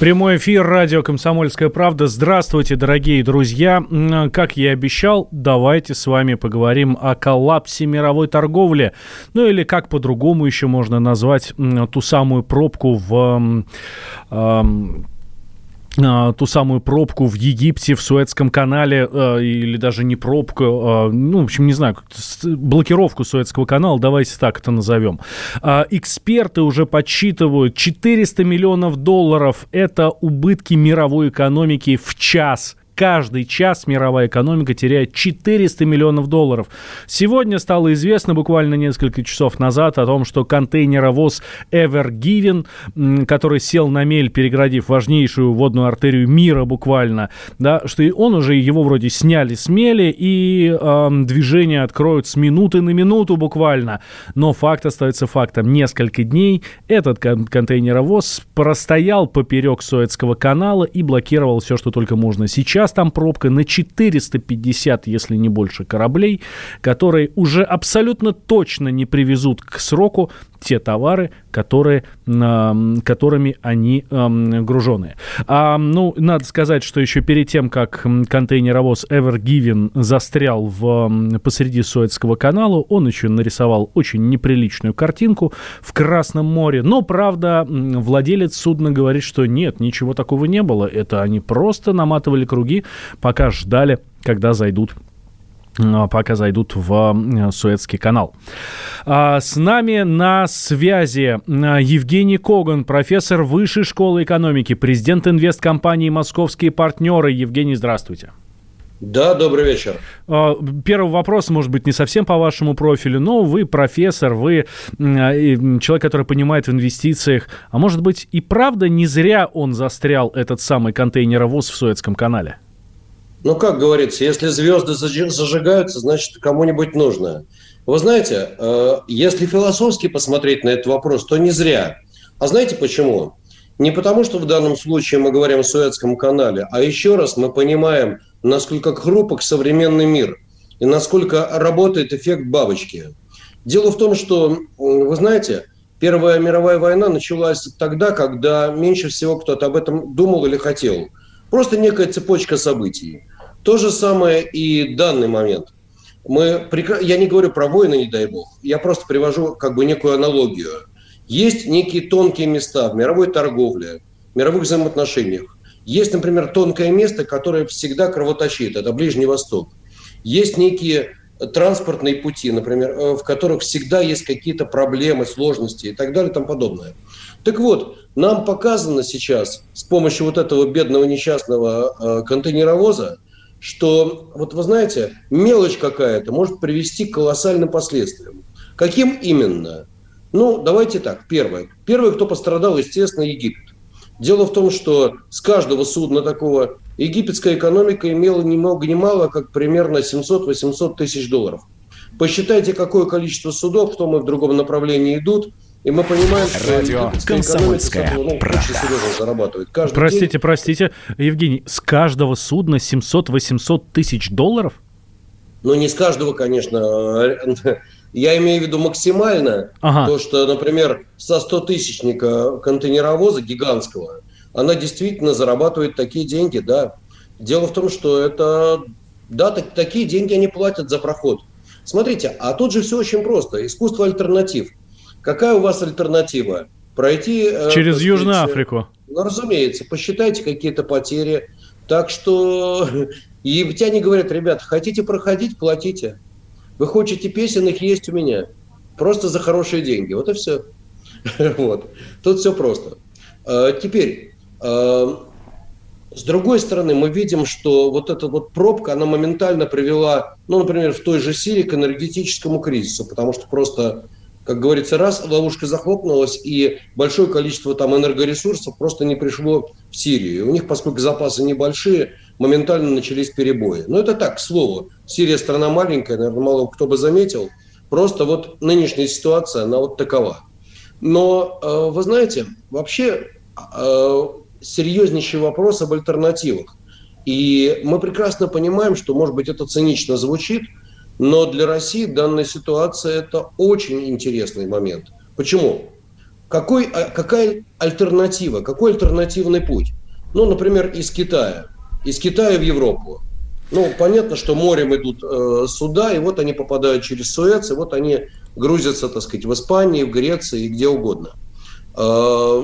Прямой эфир радио «Комсомольская правда». Здравствуйте, дорогие друзья. Как я и обещал, давайте с вами поговорим о коллапсе мировой торговли. Ну или как по-другому еще можно назвать ту самую пробку в... Э, ту самую пробку в Египте, в Суэцком канале, э, или даже не пробку, э, ну, в общем, не знаю, блокировку Суэцкого канала, давайте так это назовем. Эксперты уже подсчитывают 400 миллионов долларов – это убытки мировой экономики в час каждый час мировая экономика теряет 400 миллионов долларов. Сегодня стало известно буквально несколько часов назад о том, что контейнеровоз Ever Given, который сел на мель, переградив важнейшую водную артерию мира буквально, да, что и он уже его вроде сняли с мели и э, движение откроют с минуты на минуту буквально. Но факт остается фактом. Несколько дней этот кон- контейнеровоз простоял поперек Суэцкого канала и блокировал все, что только можно. Сейчас Сейчас там пробка на 450, если не больше, кораблей, которые уже абсолютно точно не привезут к сроку те товары, которые, которыми они гружены. А, ну, надо сказать, что еще перед тем, как контейнеровоз Ever Given застрял в, посреди Суэцкого канала, он еще нарисовал очень неприличную картинку в Красном море. Но, правда, владелец судна говорит, что нет, ничего такого не было. Это они просто наматывали круги, пока ждали, когда зайдут а, пока зайдут в Суэцкий канал. А, с нами на связи а, Евгений Коган, профессор Высшей школы экономики, президент инвесткомпании «Московские партнеры». Евгений, здравствуйте. Да, добрый вечер. Первый вопрос, может быть, не совсем по вашему профилю, но вы профессор, вы человек, который понимает в инвестициях. А может быть, и правда не зря он застрял, этот самый контейнеровоз в Суэцком канале? Ну, как говорится, если звезды зажигаются, значит, кому-нибудь нужно. Вы знаете, э, если философски посмотреть на этот вопрос, то не зря. А знаете почему? Не потому, что в данном случае мы говорим о Суэцком канале, а еще раз мы понимаем, насколько хрупок современный мир и насколько работает эффект бабочки. Дело в том, что, вы знаете, Первая мировая война началась тогда, когда меньше всего кто-то об этом думал или хотел. Просто некая цепочка событий. То же самое и данный момент. Мы, я не говорю про войны, не дай бог, я просто привожу как бы некую аналогию. Есть некие тонкие места в мировой торговле, в мировых взаимоотношениях. Есть, например, тонкое место, которое всегда кровоточит, это Ближний Восток. Есть некие транспортные пути, например, э, в которых всегда есть какие-то проблемы, сложности и так далее и тому подобное. Так вот, нам показано сейчас с помощью вот этого бедного несчастного э, контейнеровоза, что, вот вы знаете, мелочь какая-то может привести к колоссальным последствиям. Каким именно? Ну, давайте так. Первое. Первое, кто пострадал, естественно, Египет. Дело в том, что с каждого судна такого египетская экономика имела ни много ни мало, как примерно 700-800 тысяч долларов. Посчитайте, какое количество судов в том и в другом направлении идут – и мы понимаем, что Радио «Комсомольская правда». простите, день... простите, Евгений, с каждого судна 700-800 тысяч долларов? Ну, не с каждого, конечно. Я имею в виду максимально ага. то, что, например, со 100-тысячника контейнеровоза гигантского, она действительно зарабатывает такие деньги, да. Дело в том, что это, да, так, такие деньги они платят за проход. Смотрите, а тут же все очень просто. Искусство альтернатив. Какая у вас альтернатива? Пройти... Э, Через Южную Африку. Ну, разумеется, посчитайте какие-то потери. Так что египтяне говорят, ребят, хотите проходить, платите. Вы хотите песен, их есть у меня. Просто за хорошие деньги. Вот и все. Вот. Тут все просто. А, теперь, с другой стороны, мы видим, что вот эта вот пробка, она моментально привела, ну, например, в той же Сирии к энергетическому кризису, потому что просто Как говорится, раз ловушка захлопнулась, и большое количество там энергоресурсов просто не пришло в Сирию. У них, поскольку запасы небольшие, моментально начались перебои. Но это так, к слову. Сирия страна маленькая, наверное, мало кто бы заметил. Просто вот нынешняя ситуация, она вот такова. Но, э, вы знаете, вообще э, серьезнейший вопрос об альтернативах. И мы прекрасно понимаем, что, может быть, это цинично звучит – но для России данная ситуация – это очень интересный момент. Почему? Какой, а, какая альтернатива, какой альтернативный путь? Ну, например, из Китая. Из Китая в Европу. Ну, понятно, что морем идут э, суда, и вот они попадают через Суэц, и вот они грузятся, так сказать, в Испании, в Греции и где угодно. Э,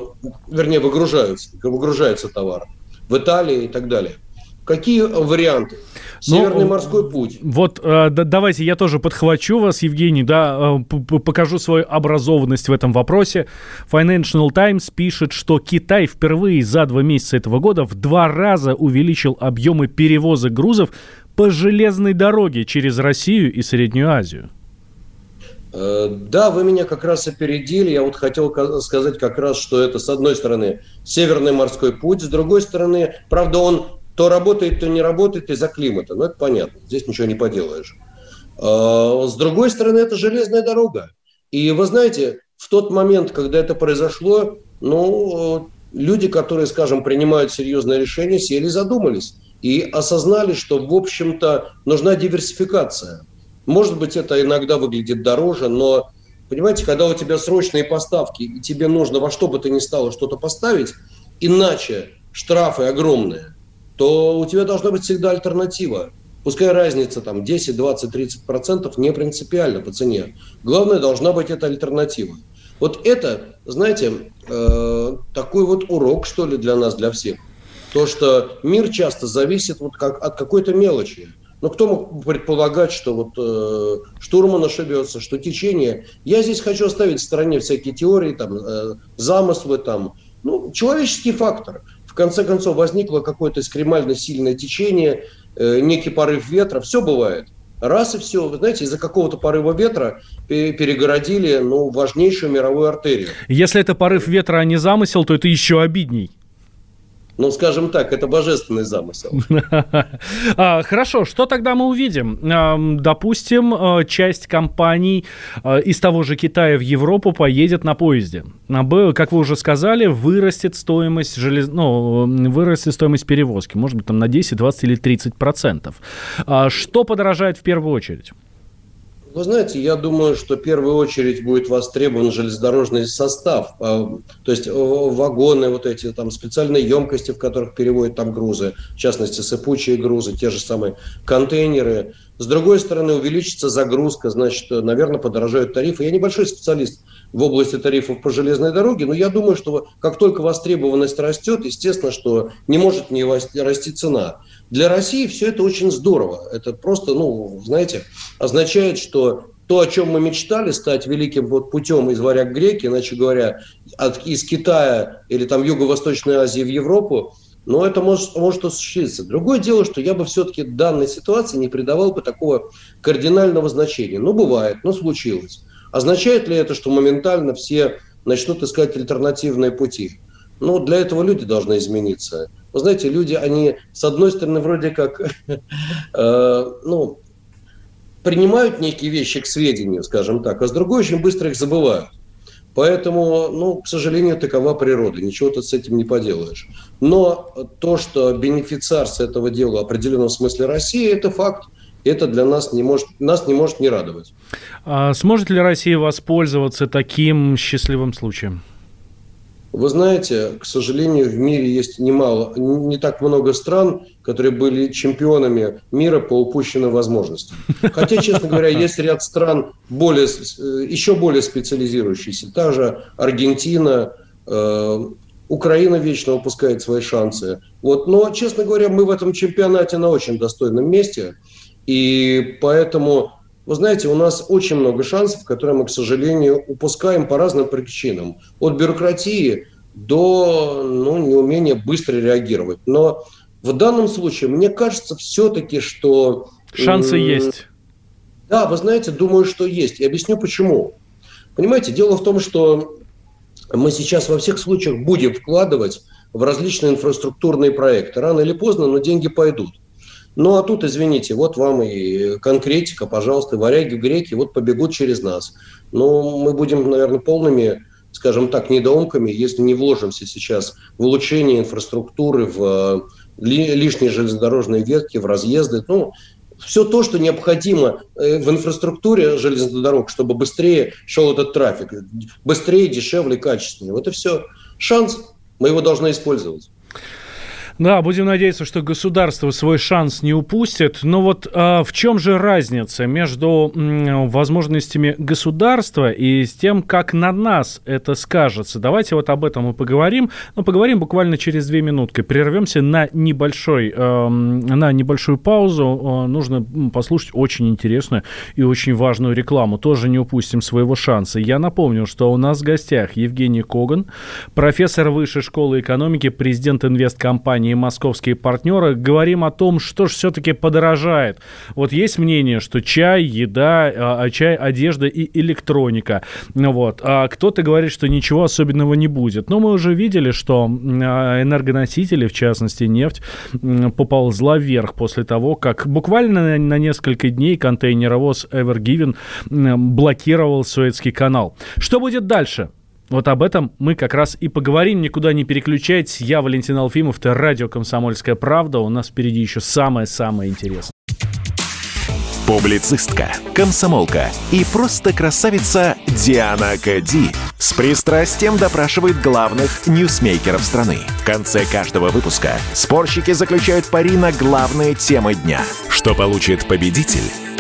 вернее, выгружаются, выгружается товар. В Италии и так далее. Какие варианты? Северный Но, морской путь. Вот э, да, давайте я тоже подхвачу вас, Евгений, да, э, покажу свою образованность в этом вопросе. Financial Times пишет, что Китай впервые за два месяца этого года в два раза увеличил объемы перевоза грузов по железной дороге через Россию и Среднюю Азию. Э, да, вы меня как раз опередили. Я вот хотел сказать как раз, что это, с одной стороны, Северный морской путь, с другой стороны, правда, он то работает, то не работает из-за климата. Ну, это понятно. Здесь ничего не поделаешь. А, с другой стороны, это железная дорога. И вы знаете, в тот момент, когда это произошло, ну, люди, которые, скажем, принимают серьезные решения, сели, задумались и осознали, что, в общем-то, нужна диверсификация. Может быть, это иногда выглядит дороже, но, понимаете, когда у тебя срочные поставки, и тебе нужно во что бы то ни стало что-то поставить, иначе штрафы огромные, то у тебя должна быть всегда альтернатива. Пускай разница там 10, 20, 30 процентов не принципиально по цене. Главное, должна быть эта альтернатива. Вот это, знаете, э, такой вот урок, что ли, для нас, для всех. То, что мир часто зависит вот как, от какой-то мелочи. Но кто мог предполагать, что вот э, штурман ошибется, что течение... Я здесь хочу оставить в стороне всякие теории, там, э, замыслы, там, ну, человеческий фактор в конце концов возникло какое-то экстремально сильное течение, э, некий порыв ветра, все бывает. Раз и все. Вы знаете, из-за какого-то порыва ветра перегородили ну, важнейшую мировую артерию. Если это порыв ветра, а не замысел, то это еще обидней. Ну, скажем так, это божественный замысел. А, хорошо, что тогда мы увидим? Допустим, э, часть компаний э, из того же Китая в Европу поедет на поезде. Как вы уже сказали, вырастет стоимость, желез... ну, вырастет стоимость перевозки. Может быть, там на 10, 20 или 30 процентов. А что подорожает в первую очередь? Вы знаете, я думаю, что в первую очередь будет востребован железнодорожный состав, а, то есть вагоны, вот эти там специальные емкости, в которых переводят там грузы, в частности сыпучие грузы, те же самые контейнеры. С другой стороны, увеличится загрузка, значит, наверное, подорожают тарифы. Я небольшой специалист в области тарифов по железной дороге, но я думаю, что как только востребованность растет, естественно, что не может не расти цена. Для России все это очень здорово. Это просто, ну, знаете, означает, что то, о чем мы мечтали, стать великим вот путем из варяг греки, иначе говоря, от, из Китая или там Юго-Восточной Азии в Европу, но это может, может осуществиться. Другое дело, что я бы все-таки данной ситуации не придавал бы такого кардинального значения. Ну, бывает, ну, случилось. Означает ли это, что моментально все начнут искать альтернативные пути? Ну, для этого люди должны измениться. Вы знаете, люди, они, с одной стороны, вроде как, э, ну, принимают некие вещи к сведению, скажем так, а с другой очень быстро их забывают. Поэтому, ну, к сожалению, такова природа, ничего ты с этим не поделаешь. Но то, что бенефициар с этого дела в определенном смысле России, это факт. Это для нас не может, нас не может не радовать. А сможет ли Россия воспользоваться таким счастливым случаем? Вы знаете, к сожалению, в мире есть немало, не так много стран, которые были чемпионами мира по упущенным возможностям. Хотя, честно говоря, есть ряд стран более, еще более специализирующиеся. Та же Аргентина, э, Украина вечно упускает свои шансы. Вот. Но, честно говоря, мы в этом чемпионате на очень достойном месте. И поэтому, вы знаете, у нас очень много шансов, которые мы, к сожалению, упускаем по разным причинам. От бюрократии до ну, неумения быстро реагировать. Но в данном случае мне кажется все-таки, что... Шансы есть. Да, вы знаете, думаю, что есть. И объясню почему. Понимаете, дело в том, что мы сейчас во всех случаях будем вкладывать в различные инфраструктурные проекты. Рано или поздно, но деньги пойдут. Ну, а тут, извините, вот вам и конкретика, пожалуйста, варяги, греки, вот побегут через нас. Но мы будем, наверное, полными, скажем так, недоумками, если не вложимся сейчас в улучшение инфраструктуры, в э, лишние железнодорожные ветки, в разъезды. Ну, все то, что необходимо э, в инфраструктуре железных дорог, чтобы быстрее шел этот трафик, быстрее, дешевле, качественнее. Вот и все. Шанс, мы его должны использовать. Да, будем надеяться, что государство свой шанс не упустит. Но вот а, в чем же разница между м, возможностями государства и с тем, как на нас это скажется? Давайте вот об этом мы поговорим. Но поговорим буквально через две минутки. Прервемся на небольшой, э, на небольшую паузу. Э, нужно послушать очень интересную и очень важную рекламу. Тоже не упустим своего шанса. Я напомню, что у нас в гостях Евгений Коган, профессор Высшей школы экономики, президент инвесткомпании компании «Московские партнеры» говорим о том, что же все-таки подорожает. Вот есть мнение, что чай, еда, а, а чай, одежда и электроника. Вот. А кто-то говорит, что ничего особенного не будет. Но мы уже видели, что а, энергоносители, в частности нефть, поползла вверх после того, как буквально на несколько дней контейнеровоз Evergiven блокировал Суэцкий канал. Что будет дальше? Вот об этом мы как раз и поговорим. Никуда не переключайтесь. Я Валентин Алфимов, это радио «Комсомольская правда». У нас впереди еще самое-самое интересное. Публицистка, комсомолка и просто красавица Диана Кади с пристрастием допрашивает главных ньюсмейкеров страны. В конце каждого выпуска спорщики заключают пари на главные темы дня. Что получит победитель?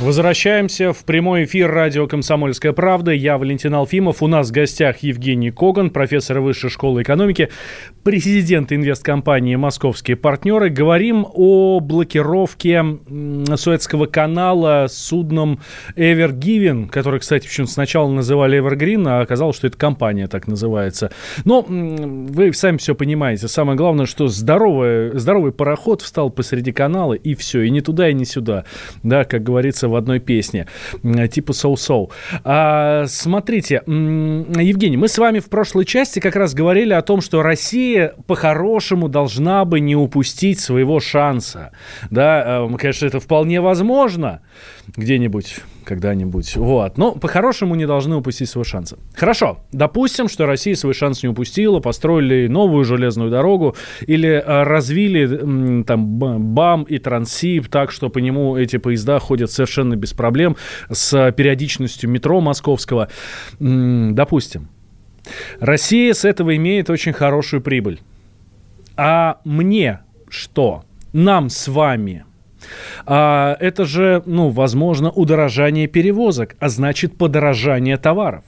Возвращаемся в прямой эфир радио «Комсомольская правда». Я Валентин Алфимов. У нас в гостях Евгений Коган, профессор Высшей школы экономики, президент инвесткомпании «Московские партнеры». Говорим о блокировке Суэцкого канала судном Ever Given, который, кстати, почему сначала называли Evergreen, а оказалось, что это компания так называется. Но вы сами все понимаете. Самое главное, что здоровый, здоровый пароход встал посреди канала, и все, и не туда, и не сюда. Да, как говорится в одной песне, типа «Соу-соу». А, смотрите, Евгений, мы с вами в прошлой части как раз говорили о том, что Россия по-хорошему должна бы не упустить своего шанса. Да, э, конечно, это вполне возможно где-нибудь когда-нибудь. Вот. Но по-хорошему не должны упустить свой шанс. Хорошо. Допустим, что Россия свой шанс не упустила, построили новую железную дорогу или э, развили там БАМ и Трансип так, что по нему эти поезда ходят совершенно без проблем с периодичностью метро московского. Допустим. Россия с этого имеет очень хорошую прибыль. А мне что? Нам с вами – а, это же, ну, возможно, удорожание перевозок, а значит подорожание товаров.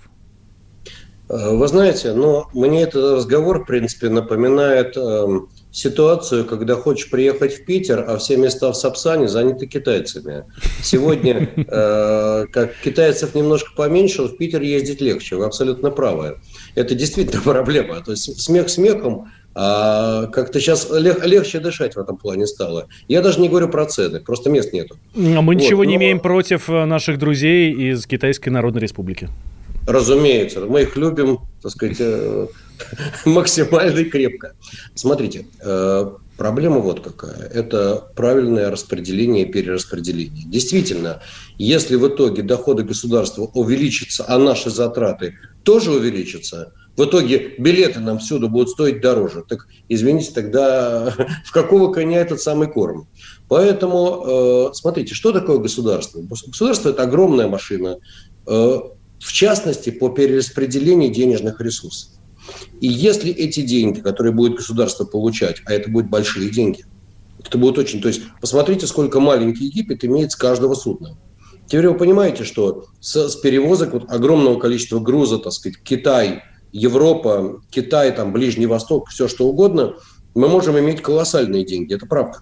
Э, вы знаете, но мне этот разговор, в принципе, напоминает э, ситуацию, когда хочешь приехать в Питер, а все места в Сапсане заняты китайцами. Сегодня, э, как китайцев немножко поменьше, в Питер ездить легче. Вы абсолютно правы. Это действительно проблема. То есть смех смехом, а как-то сейчас лег, легче дышать в этом плане стало. Я даже не говорю про цены, просто мест нету. А мы вот, ничего но... не имеем против э, наших друзей из Китайской Народной Республики. Разумеется, мы их любим, так сказать, э, максимально и крепко. Смотрите, э, проблема вот какая. Это правильное распределение и перераспределение. Действительно, если в итоге доходы государства увеличатся, а наши затраты тоже увеличатся, в итоге билеты нам всюду будут стоить дороже. Так, извините, тогда в какого коня этот самый корм? Поэтому, э, смотрите, что такое государство? Государство – это огромная машина, э, в частности, по перераспределению денежных ресурсов. И если эти деньги, которые будет государство получать, а это будут большие деньги, это будет очень... То есть, посмотрите, сколько маленький Египет имеет с каждого судна. Теперь вы понимаете, что с, с перевозок вот, огромного количества груза, так сказать, Китай, Европа, Китай, там, Ближний Восток, все что угодно, мы можем иметь колоссальные деньги, это правда.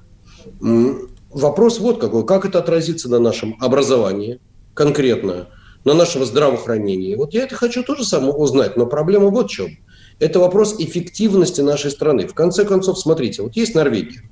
Вопрос вот какой, как это отразится на нашем образовании конкретно, на нашем здравоохранении. Вот я это хочу тоже сам узнать, но проблема вот в чем. Это вопрос эффективности нашей страны. В конце концов, смотрите, вот есть Норвегия.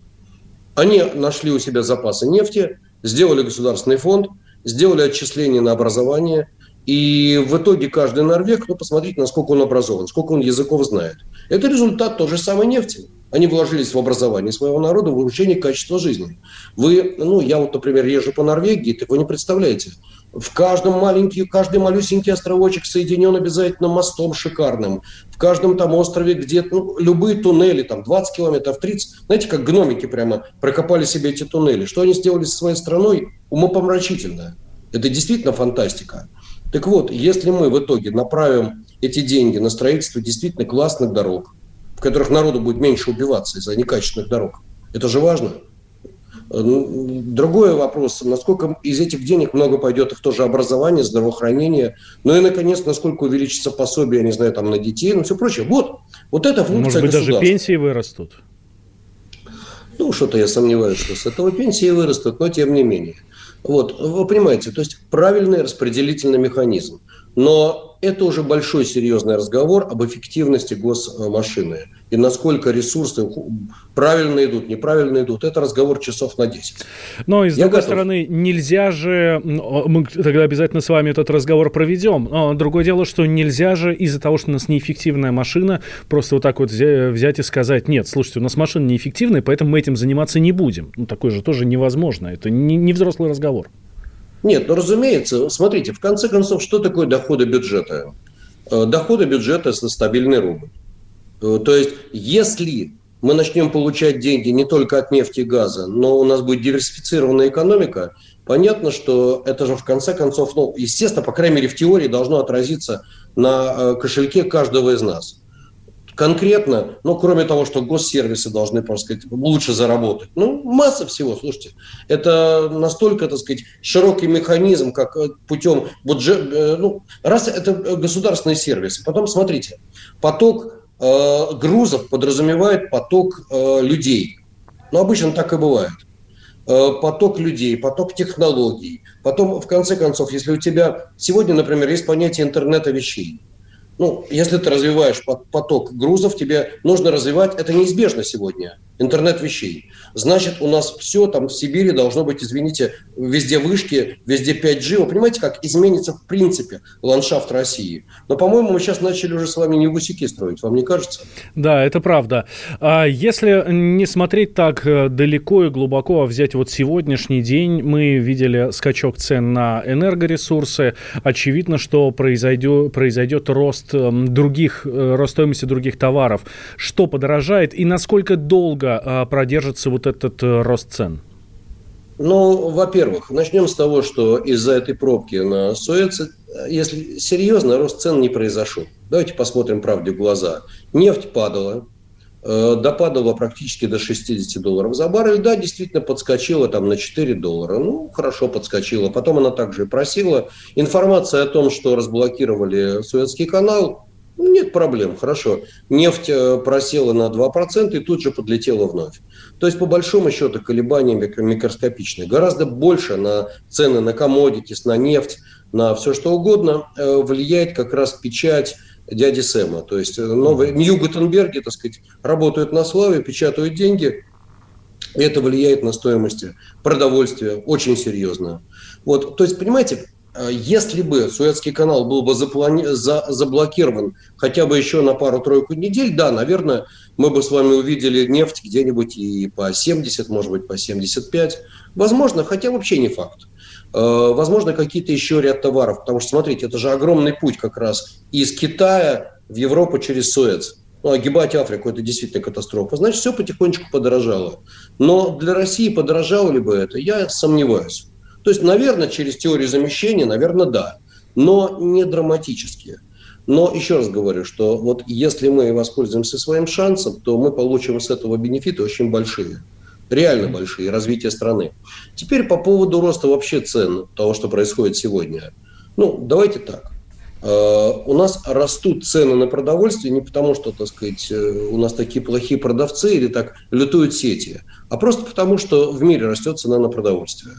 Они нашли у себя запасы нефти, сделали государственный фонд, сделали отчисления на образование, и в итоге каждый норвег, ну, посмотрите, насколько он образован, сколько он языков знает. Это результат той же самой нефти. Они вложились в образование своего народа, в улучшение качества жизни. Вы, ну, я вот, например, езжу по Норвегии, так вы не представляете. В каждом маленький, каждый малюсенький островочек соединен обязательно мостом шикарным. В каждом там острове где ну, любые туннели, там 20 километров, 30. Знаете, как гномики прямо прокопали себе эти туннели. Что они сделали со своей страной? Умопомрачительно. Это действительно фантастика. Так вот, если мы в итоге направим эти деньги на строительство действительно классных дорог, в которых народу будет меньше убиваться из-за некачественных дорог, это же важно. Ну, другой вопрос, насколько из этих денег много пойдет в то же образование, здравоохранение, ну и, наконец, насколько увеличится пособие, я не знаю, там, на детей, ну все прочее. Вот, вот это функция Может быть, даже пенсии вырастут? Ну, что-то я сомневаюсь, что с этого пенсии вырастут, но тем не менее. Вот, вы понимаете, то есть правильный распределительный механизм. Но это уже большой серьезный разговор об эффективности госмашины и насколько ресурсы правильно идут, неправильно идут. Это разговор часов на 10. Но, и с Я другой готов. стороны, нельзя же... Мы тогда обязательно с вами этот разговор проведем. Но другое дело, что нельзя же из-за того, что у нас неэффективная машина, просто вот так вот взять и сказать, нет, слушайте, у нас машина неэффективная, поэтому мы этим заниматься не будем. Ну, такое же тоже невозможно. Это не, не взрослый разговор. Нет, ну разумеется, смотрите, в конце концов, что такое доходы бюджета? Э, доходы бюджета – это стабильный рубль. Э, то есть, если мы начнем получать деньги не только от нефти и газа, но у нас будет диверсифицированная экономика, понятно, что это же в конце концов, ну, естественно, по крайней мере в теории должно отразиться на э, кошельке каждого из нас конкретно, ну, кроме того, что госсервисы должны, так сказать, лучше заработать. Ну, масса всего, слушайте. Это настолько, так сказать, широкий механизм, как э, путем бюджет, э, ну, раз это государственный сервис. Потом, смотрите, поток э, грузов подразумевает поток э, людей. Ну, обычно так и бывает э, поток людей, поток технологий. Потом, в конце концов, если у тебя сегодня, например, есть понятие интернета вещей, ну, если ты развиваешь поток грузов, тебе нужно развивать, это неизбежно сегодня, интернет вещей. Значит, у нас все там в Сибири должно быть, извините, везде вышки, везде 5G. Вы понимаете, как изменится в принципе ландшафт России? Но, по-моему, мы сейчас начали уже с вами не гусяки строить, вам не кажется? Да, это правда. А если не смотреть так э, далеко и глубоко, а взять вот сегодняшний день, мы видели скачок цен на энергоресурсы. Очевидно, что произойдет, произойдет рост эм, других, э, рост стоимости других товаров. Что подорожает и насколько долго а, продержится вот этот э, рост цен? Ну, во-первых, начнем с того, что из-за этой пробки на Суэце, если серьезно, рост цен не произошел. Давайте посмотрим правде в глаза. Нефть падала, э, допадала практически до 60 долларов за баррель. Да, действительно подскочила там на 4 доллара. Ну, хорошо подскочила. Потом она также просила. Информация о том, что разблокировали Суэцкий канал, нет проблем, хорошо. Нефть э, просела на 2% и тут же подлетела вновь. То есть, по большому счету, колебания микроскопичные. Гораздо больше на цены на комодитис, на нефть, на все что угодно э, влияет как раз печать дяди Сэма. То есть, э, новые Нью-Гутенберги, так сказать, работают на славе, печатают деньги, и это влияет на стоимость продовольствия очень серьезно. Вот, то есть, понимаете, если бы Суэцкий канал был бы заплани... за... заблокирован хотя бы еще на пару-тройку недель, да, наверное, мы бы с вами увидели нефть где-нибудь и по 70, может быть, по 75. Возможно, хотя вообще не факт. Э, возможно, какие-то еще ряд товаров. Потому что, смотрите, это же огромный путь как раз из Китая в Европу через Суэц. Ну, огибать Африку – это действительно катастрофа. Значит, все потихонечку подорожало. Но для России подорожало ли бы это, я сомневаюсь. То есть, наверное, через теорию замещения, наверное, да, но не драматически. Но еще раз говорю, что вот если мы воспользуемся своим шансом, то мы получим с этого бенефиты очень большие. реально большие, развитие страны. Теперь по поводу роста вообще цен, того, что происходит сегодня. Ну, давайте так. Э, у нас растут цены на продовольствие не потому, что, так сказать, э, у нас такие плохие продавцы или так лютуют сети, а просто потому, что в мире растет цена на продовольствие.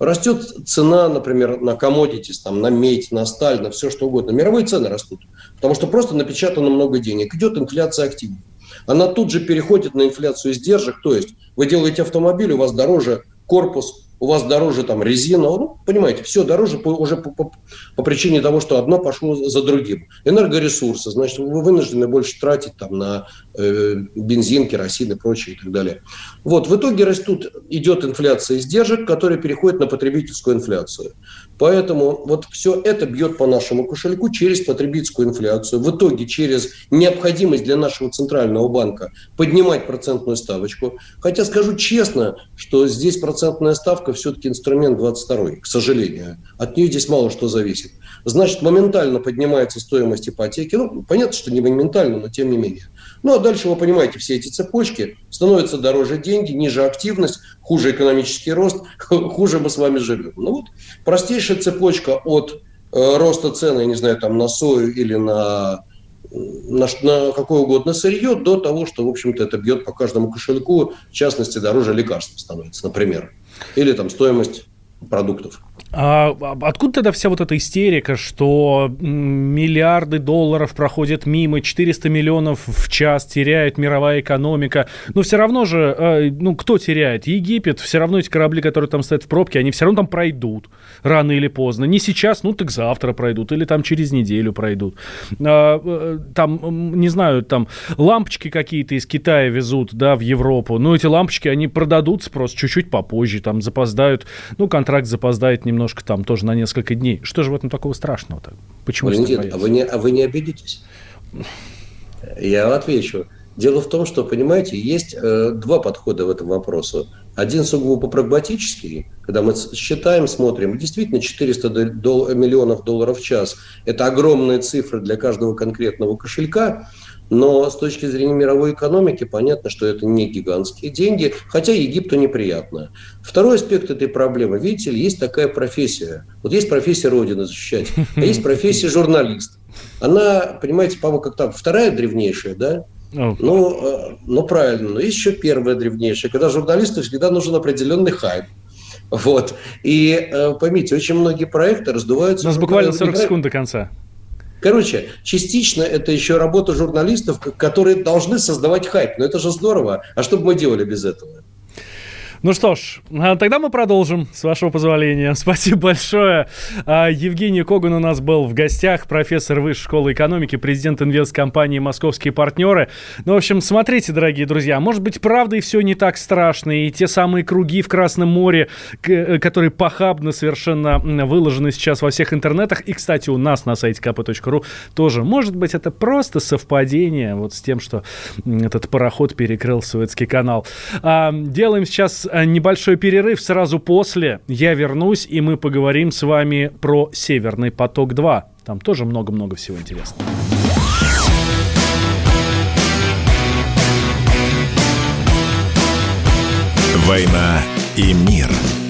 Растет цена, например, на commodities, там, на медь, на сталь, на все что угодно. Мировые цены растут, потому что просто напечатано много денег. Идет инфляция активно. Она тут же переходит на инфляцию издержек, то есть вы делаете автомобиль, у вас дороже корпус, у вас дороже там резина, ну, понимаете, все дороже по, уже по, по, по причине того, что одно пошло за другим. Энергоресурсы, значит, вы вынуждены больше тратить там на э, бензин, керосин и прочее и так далее. Вот, в итоге растут, идет инфляция издержек, которая переходит на потребительскую инфляцию. Поэтому вот все это бьет по нашему кошельку через потребительскую инфляцию. В итоге через необходимость для нашего центрального банка поднимать процентную ставочку. Хотя скажу честно, что здесь процентная ставка все-таки инструмент 22 к сожалению. От нее здесь мало что зависит. Значит, моментально поднимается стоимость ипотеки. Ну, понятно, что не моментально, но тем не менее. Ну, а дальше, вы понимаете, все эти цепочки, становятся дороже деньги, ниже активность, хуже экономический рост, хуже мы с вами живем. Ну вот, простейшая цепочка от э, роста цены, я не знаю, там на сою или на на, на какое угодно сырье, до того, что, в общем-то, это бьет по каждому кошельку, в частности, дороже лекарств становится, например. Или там стоимость продуктов. А откуда тогда вся вот эта истерика, что миллиарды долларов проходят мимо, 400 миллионов в час теряет мировая экономика? Но все равно же, э, ну, кто теряет? Египет, все равно эти корабли, которые там стоят в пробке, они все равно там пройдут рано или поздно. Не сейчас, ну, так завтра пройдут, или там через неделю пройдут. А, э, там, не знаю, там лампочки какие-то из Китая везут, да, в Европу. Но эти лампочки, они продадутся просто чуть-чуть попозже, там запоздают, ну, контракт запоздает немного немножко там тоже на несколько дней. Что же в этом такого страшного-то? Почему Валентин, а вы, не, а вы не обидитесь? Я отвечу. Дело в том, что, понимаете, есть э, два подхода в этом вопросу. Один сугубо прагматический, когда мы считаем, смотрим, действительно 400 дол- миллионов долларов в час – это огромные цифры для каждого конкретного кошелька, но с точки зрения мировой экономики понятно, что это не гигантские деньги, хотя Египту неприятно. Второй аспект этой проблемы, видите ли, есть такая профессия. Вот есть профессия Родины защищать, а есть профессия журналист. Она, понимаете, по-моему, как там, вторая древнейшая, да? Ну, э, ну, правильно. Но есть еще первая древнейшая, когда журналисту всегда нужен определенный хайп. Вот. И э, поймите, очень многие проекты раздуваются... У нас буквально 40 секунд до конца. Короче, частично это еще работа журналистов, которые должны создавать хайп. Но это же здорово. А что бы мы делали без этого? Ну что ж, а тогда мы продолжим, с вашего позволения. Спасибо большое. А, Евгений Коган у нас был в гостях, профессор Высшей школы экономики, президент инвесткомпании «Московские партнеры». Ну, в общем, смотрите, дорогие друзья, может быть, правда и все не так страшно, и те самые круги в Красном море, э, которые похабно совершенно выложены сейчас во всех интернетах, и, кстати, у нас на сайте kp.ru тоже, может быть, это просто совпадение вот с тем, что этот пароход перекрыл Суэцкий канал. А, делаем сейчас небольшой перерыв. Сразу после я вернусь, и мы поговорим с вами про «Северный поток-2». Там тоже много-много всего интересного. «Война и мир» –